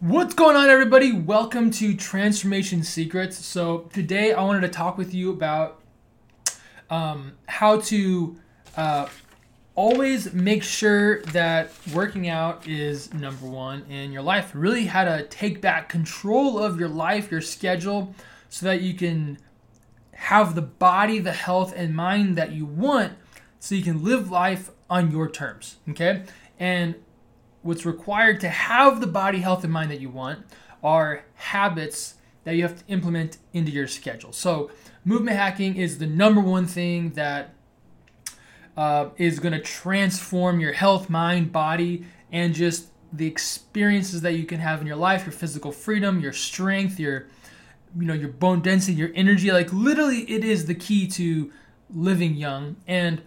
What's going on, everybody? Welcome to Transformation Secrets. So, today I wanted to talk with you about um, how to uh, always make sure that working out is number one in your life. Really, how to take back control of your life, your schedule, so that you can have the body, the health, and mind that you want so you can live life on your terms. Okay? And what's required to have the body health and mind that you want are habits that you have to implement into your schedule. So, movement hacking is the number one thing that uh, is going to transform your health, mind, body, and just the experiences that you can have in your life, your physical freedom, your strength, your you know your bone density, your energy. Like literally, it is the key to living young. And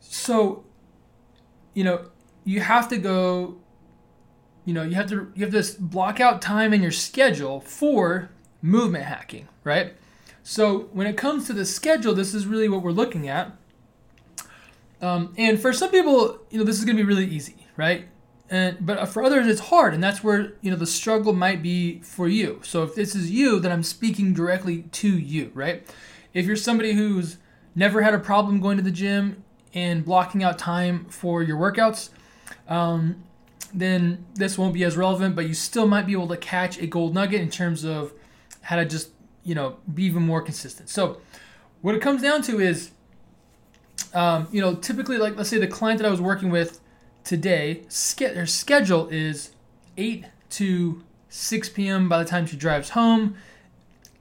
so, you know, you have to go you know you have to you have to block out time in your schedule for movement hacking right? So when it comes to the schedule this is really what we're looking at. Um, and for some people you know this is going to be really easy right? And but for others it's hard and that's where you know the struggle might be for you. So if this is you then i'm speaking directly to you right? If you're somebody who's never had a problem going to the gym and blocking out time for your workouts um, then this won't be as relevant, but you still might be able to catch a gold nugget in terms of how to just, you know, be even more consistent. So, what it comes down to is, um, you know, typically, like let's say the client that I was working with today, their schedule is 8 to 6 p.m. by the time she drives home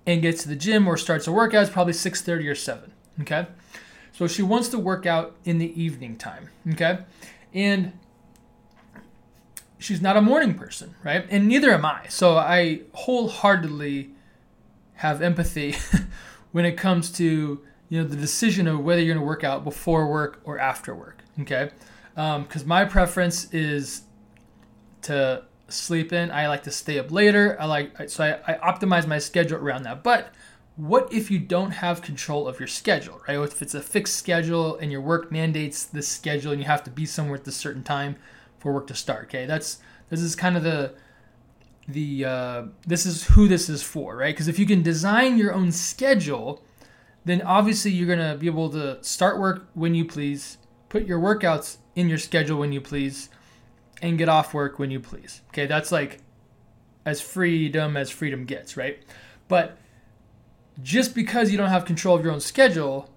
and gets to the gym or starts a workout, it's probably 6:30 or 7. Okay, so she wants to work out in the evening time. Okay, and she's not a morning person, right? And neither am I. So I wholeheartedly have empathy when it comes to you know the decision of whether you're going to work out before work or after work. Okay, because um, my preference is to sleep in. I like to stay up later. I like so I, I optimize my schedule around that. But what if you don't have control of your schedule, right? If it's a fixed schedule and your work mandates this schedule and you have to be somewhere at a certain time, for work to start. Okay, that's this is kind of the the uh, this is who this is for, right? Because if you can design your own schedule, then obviously you're gonna be able to start work when you please, put your workouts in your schedule when you please, and get off work when you please. Okay, that's like as freedom as freedom gets, right? But just because you don't have control of your own schedule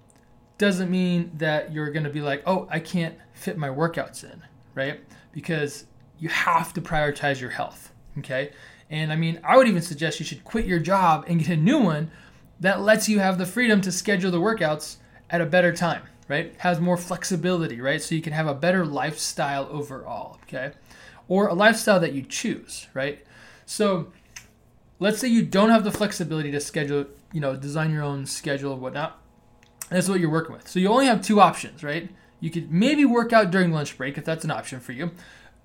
doesn't mean that you're going to be like, oh, I can't fit my workouts in, right? because you have to prioritize your health. Okay. And I mean, I would even suggest you should quit your job and get a new one that lets you have the freedom to schedule the workouts at a better time, right? Has more flexibility, right? So you can have a better lifestyle overall, okay? Or a lifestyle that you choose, right? So let's say you don't have the flexibility to schedule, you know, design your own schedule and whatnot. That's what you're working with. So you only have two options, right? You could maybe work out during lunch break if that's an option for you.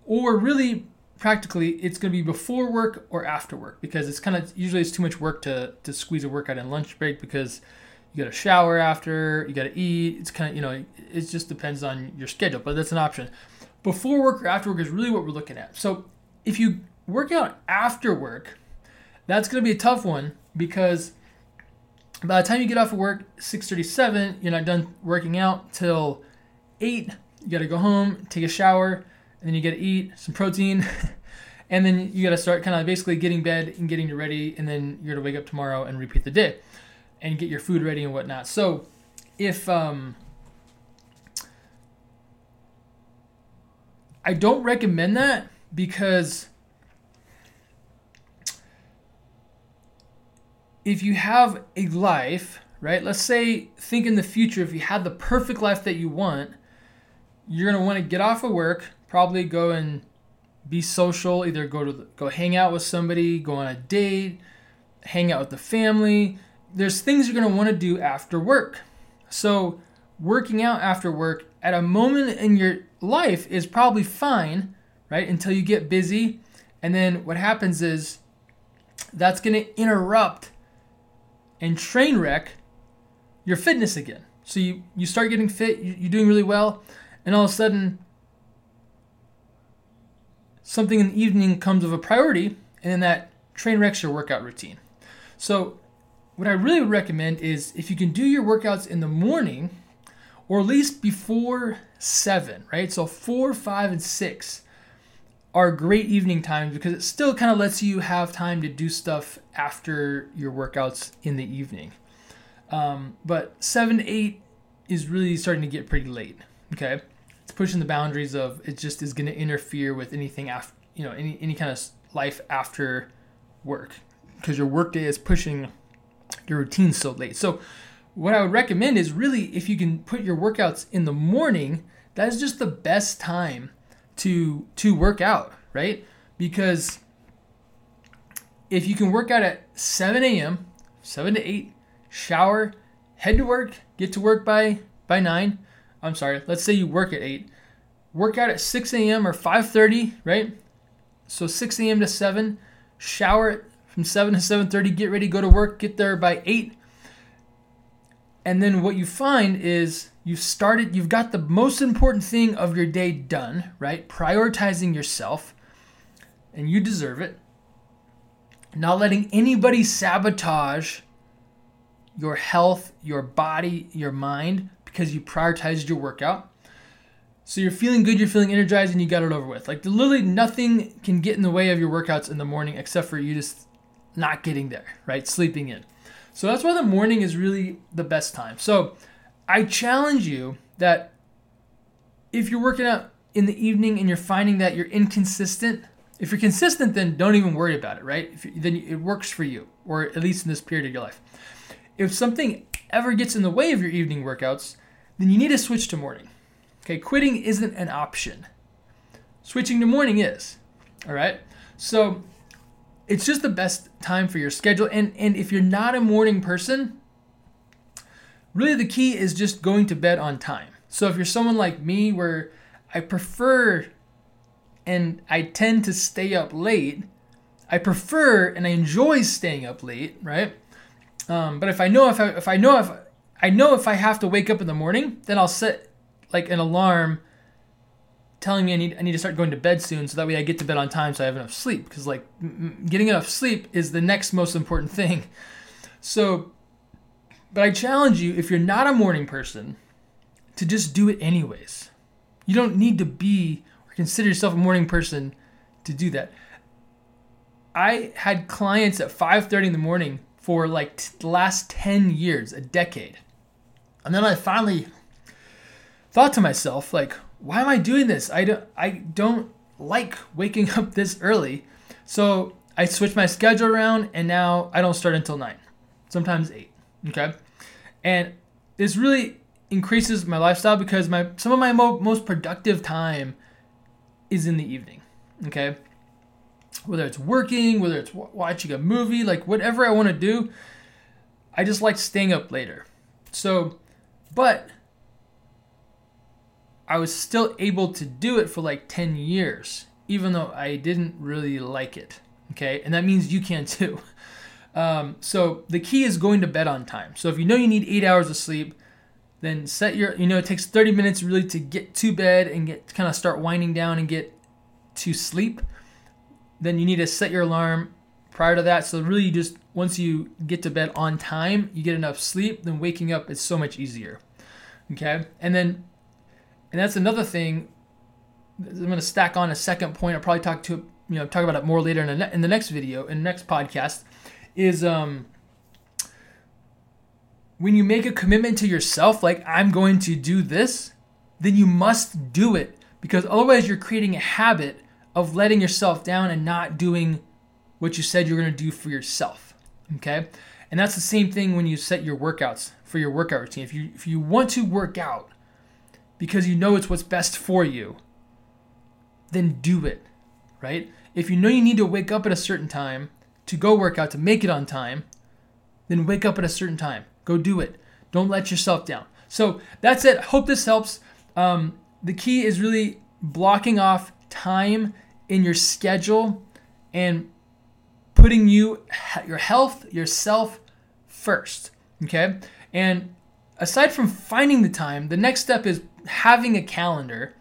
Or really practically it's going to be before work or after work because it's kind of usually it's too much work to to squeeze a workout in lunch break because you got to shower after, you got to eat. It's kind of, you know, it just depends on your schedule, but that's an option. Before work or after work is really what we're looking at. So, if you work out after work, that's going to be a tough one because by the time you get off of work 6:37, you're not done working out till eight, you got to go home, take a shower, and then you got to eat some protein. and then you got to start kind of basically getting bed and getting you ready. And then you're to wake up tomorrow and repeat the day and get your food ready and whatnot. So if, um, I don't recommend that because if you have a life, right? Let's say think in the future if you had the perfect life that you want, you're gonna want to get off of work, probably go and be social, either go to go hang out with somebody, go on a date, hang out with the family. There's things you're gonna want to do after work. So working out after work at a moment in your life is probably fine, right? Until you get busy, and then what happens is that's gonna interrupt and train wreck your fitness again. So you, you start getting fit, you're doing really well, and all of a sudden something in the evening comes of a priority, and then that train wrecks your workout routine. So, what I really would recommend is if you can do your workouts in the morning or at least before seven, right? So, four, five, and six are great evening times because it still kind of lets you have time to do stuff after your workouts in the evening. Um, but seven, eight is really starting to get pretty late. Okay, pushing the boundaries of it just is going to interfere with anything after you know any any kind of life after work because your workday is pushing your routine so late. So what I would recommend is really if you can put your workouts in the morning, that is just the best time to to work out, right? Because if you can work out at 7 a.m., 7 to 8, shower, head to work, get to work by by 9. I'm sorry, let's say you work at 8. Work out at 6 a.m. or 5:30, right? So 6 a.m. to 7, shower from 7 to 7:30, get ready, go to work, get there by 8. And then what you find is you've started, you've got the most important thing of your day done, right? Prioritizing yourself, and you deserve it. Not letting anybody sabotage your health, your body, your mind because you prioritized your workout. So you're feeling good, you're feeling energized, and you got it over with. Like literally nothing can get in the way of your workouts in the morning except for you just not getting there, right? Sleeping in. So that's why the morning is really the best time. So I challenge you that if you're working out in the evening and you're finding that you're inconsistent, if you're consistent, then don't even worry about it, right? Then it works for you, or at least in this period of your life. If something ever gets in the way of your evening workouts, then you need to switch to morning. Okay, quitting isn't an option. Switching to morning is. All right. So it's just the best time for your schedule. And and if you're not a morning person, really the key is just going to bed on time. So if you're someone like me where I prefer and I tend to stay up late, I prefer and I enjoy staying up late, right? Um, but if I know if I, if I know if I know if I have to wake up in the morning, then I'll set like an alarm telling me I need I need to start going to bed soon, so that way I get to bed on time, so I have enough sleep. Because like m- getting enough sleep is the next most important thing. So, but I challenge you if you're not a morning person, to just do it anyways. You don't need to be or consider yourself a morning person to do that. I had clients at 5:30 in the morning for like t- the last 10 years, a decade. And then I finally thought to myself like, why am I doing this? I don't I don't like waking up this early. So I switched my schedule around and now I don't start until 9. Sometimes 8. Okay? And this really increases my lifestyle because my some of my mo- most productive time is in the evening. Okay? Whether it's working, whether it's watching a movie, like whatever I want to do, I just like staying up later. So, but I was still able to do it for like 10 years, even though I didn't really like it. Okay, and that means you can too. Um, so the key is going to bed on time. So if you know you need eight hours of sleep, then set your, you know, it takes 30 minutes really to get to bed and get kind of start winding down and get to sleep. Then you need to set your alarm prior to that. So really, you just once you get to bed on time, you get enough sleep. Then waking up is so much easier. Okay, and then and that's another thing. I'm going to stack on a second point. I'll probably talk to you know talk about it more later in the, ne- in the next video in the next podcast. Is um when you make a commitment to yourself, like I'm going to do this, then you must do it because otherwise you're creating a habit of letting yourself down and not doing what you said you're going to do for yourself. Okay, and that's the same thing when you set your workouts for your workout routine. If you if you want to work out because you know it's what's best for you, then do it, right? If you know you need to wake up at a certain time to go work out to make it on time, then wake up at a certain time. Go do it. Don't let yourself down. So that's it. Hope this helps. Um, the key is really blocking off time in your schedule and putting you your health yourself first okay and aside from finding the time the next step is having a calendar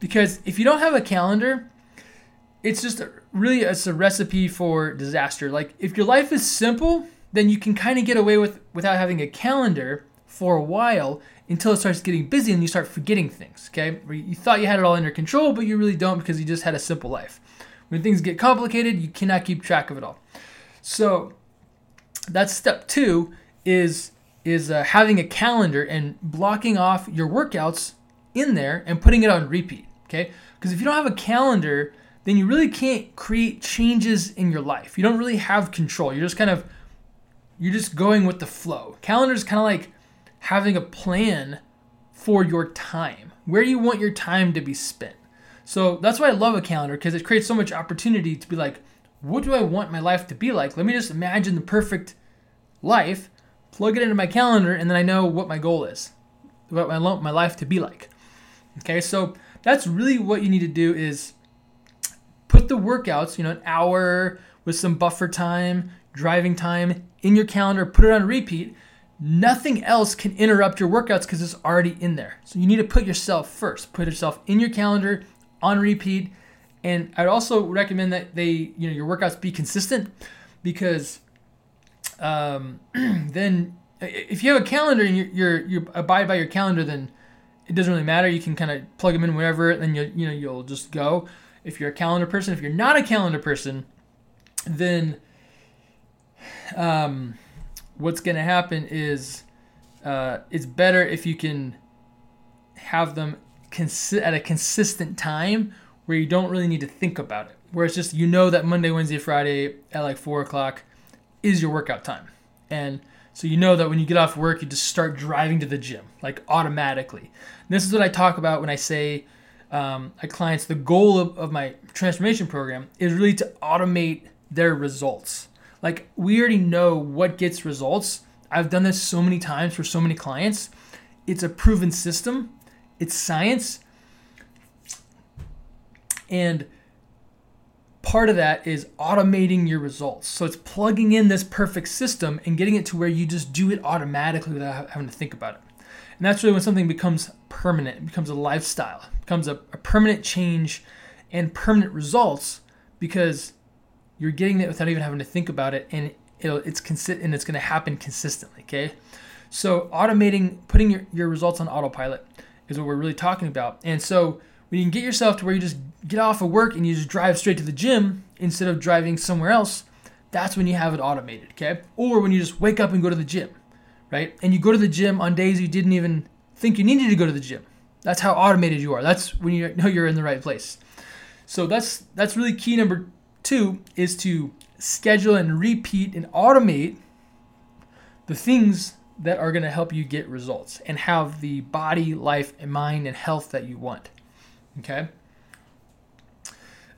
because if you don't have a calendar it's just a, really it's a recipe for disaster. Like if your life is simple, then you can kind of get away with without having a calendar for a while until it starts getting busy and you start forgetting things. Okay, you thought you had it all under control, but you really don't because you just had a simple life. When things get complicated, you cannot keep track of it all. So that's step two is is uh, having a calendar and blocking off your workouts in there and putting it on repeat. Okay, because if you don't have a calendar, then you really can't create changes in your life. You don't really have control. You're just kind of you're just going with the flow. Calendar is kind of like having a plan for your time. Where you want your time to be spent? So that's why I love a calendar because it creates so much opportunity to be like, what do I want my life to be like? Let me just imagine the perfect life, plug it into my calendar, and then I know what my goal is, what I want my life to be like. Okay, so that's really what you need to do is put the workouts, you know, an hour with some buffer time, driving time in your calendar, put it on repeat. Nothing else can interrupt your workouts because it's already in there. So you need to put yourself first. Put yourself in your calendar on repeat. And I'd also recommend that they, you know, your workouts be consistent because um, then if you have a calendar and you're, you're, you abide by your calendar, then it doesn't really matter. You can kind of plug them in wherever, and you you know you'll just go. If you're a calendar person, if you're not a calendar person, then um, what's going to happen is uh, it's better if you can have them consi- at a consistent time where you don't really need to think about it. Where it's just you know that Monday, Wednesday, Friday at like four o'clock is your workout time, and so you know that when you get off work, you just start driving to the gym like automatically. And this is what I talk about when I say um, clients the goal of, of my transformation program is really to automate their results. Like we already know what gets results. I've done this so many times for so many clients. It's a proven system. It's science. And part of that is automating your results. So it's plugging in this perfect system and getting it to where you just do it automatically without having to think about it. And that's really when something becomes permanent, it becomes a lifestyle, becomes a, a permanent change and permanent results because you're getting it without even having to think about it and it's consi- and it's going to happen consistently, okay? So automating, putting your, your results on autopilot is what we're really talking about. And so when you can get yourself to where you just get off of work and you just drive straight to the gym instead of driving somewhere else, that's when you have it automated, okay? Or when you just wake up and go to the gym, right? And you go to the gym on days you didn't even think you needed to go to the gym. That's how automated you are. That's when you know you're in the right place. So that's that's really key number 2 is to schedule and repeat and automate the things that are going to help you get results and have the body, life, and mind and health that you want. Okay.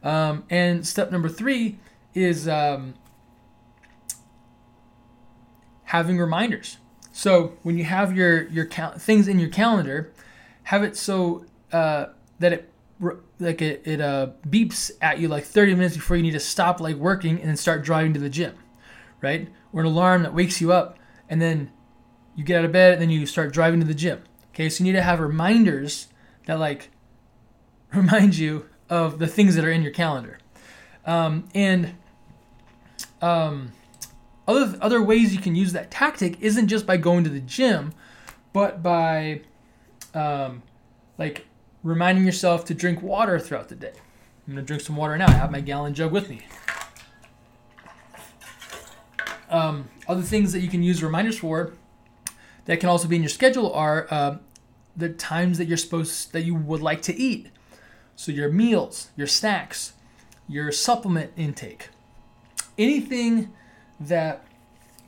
Um, and step number three is um, having reminders. So when you have your your cal- things in your calendar, have it so uh, that it like it, it uh, beeps at you like 30 minutes before you need to stop like working and then start driving to the gym, right? Or an alarm that wakes you up and then you get out of bed and then you start driving to the gym. Okay, so you need to have reminders that like remind you of the things that are in your calendar. Um, and um, other other ways you can use that tactic isn't just by going to the gym, but by um, like reminding yourself to drink water throughout the day. I'm gonna drink some water now. I have my gallon jug with me. Um, other things that you can use reminders for that can also be in your schedule are uh, the times that you're supposed that you would like to eat. So your meals, your snacks, your supplement intake, anything that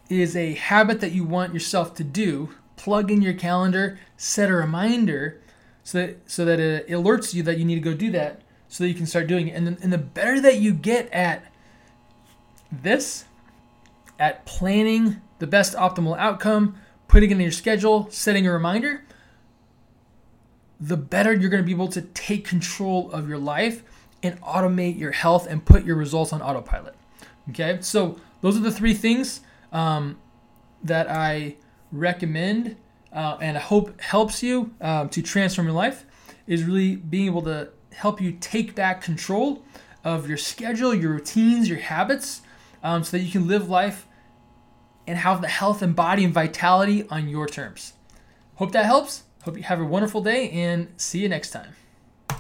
is a habit that you want yourself to do, plug in your calendar, set a reminder so that so that it alerts you that you need to go do that so that you can start doing it. And, then, and the better that you get at this, at planning the best optimal outcome, putting it in your schedule, setting a reminder, the better you're going to be able to take control of your life and automate your health and put your results on autopilot. Okay, so those are the three things um, that I recommend uh, and I hope helps you um, to transform your life is really being able to help you take back control of your schedule, your routines, your habits, um, so that you can live life and have the health and body and vitality on your terms. Hope that helps. Hope you have a wonderful day and see you next time.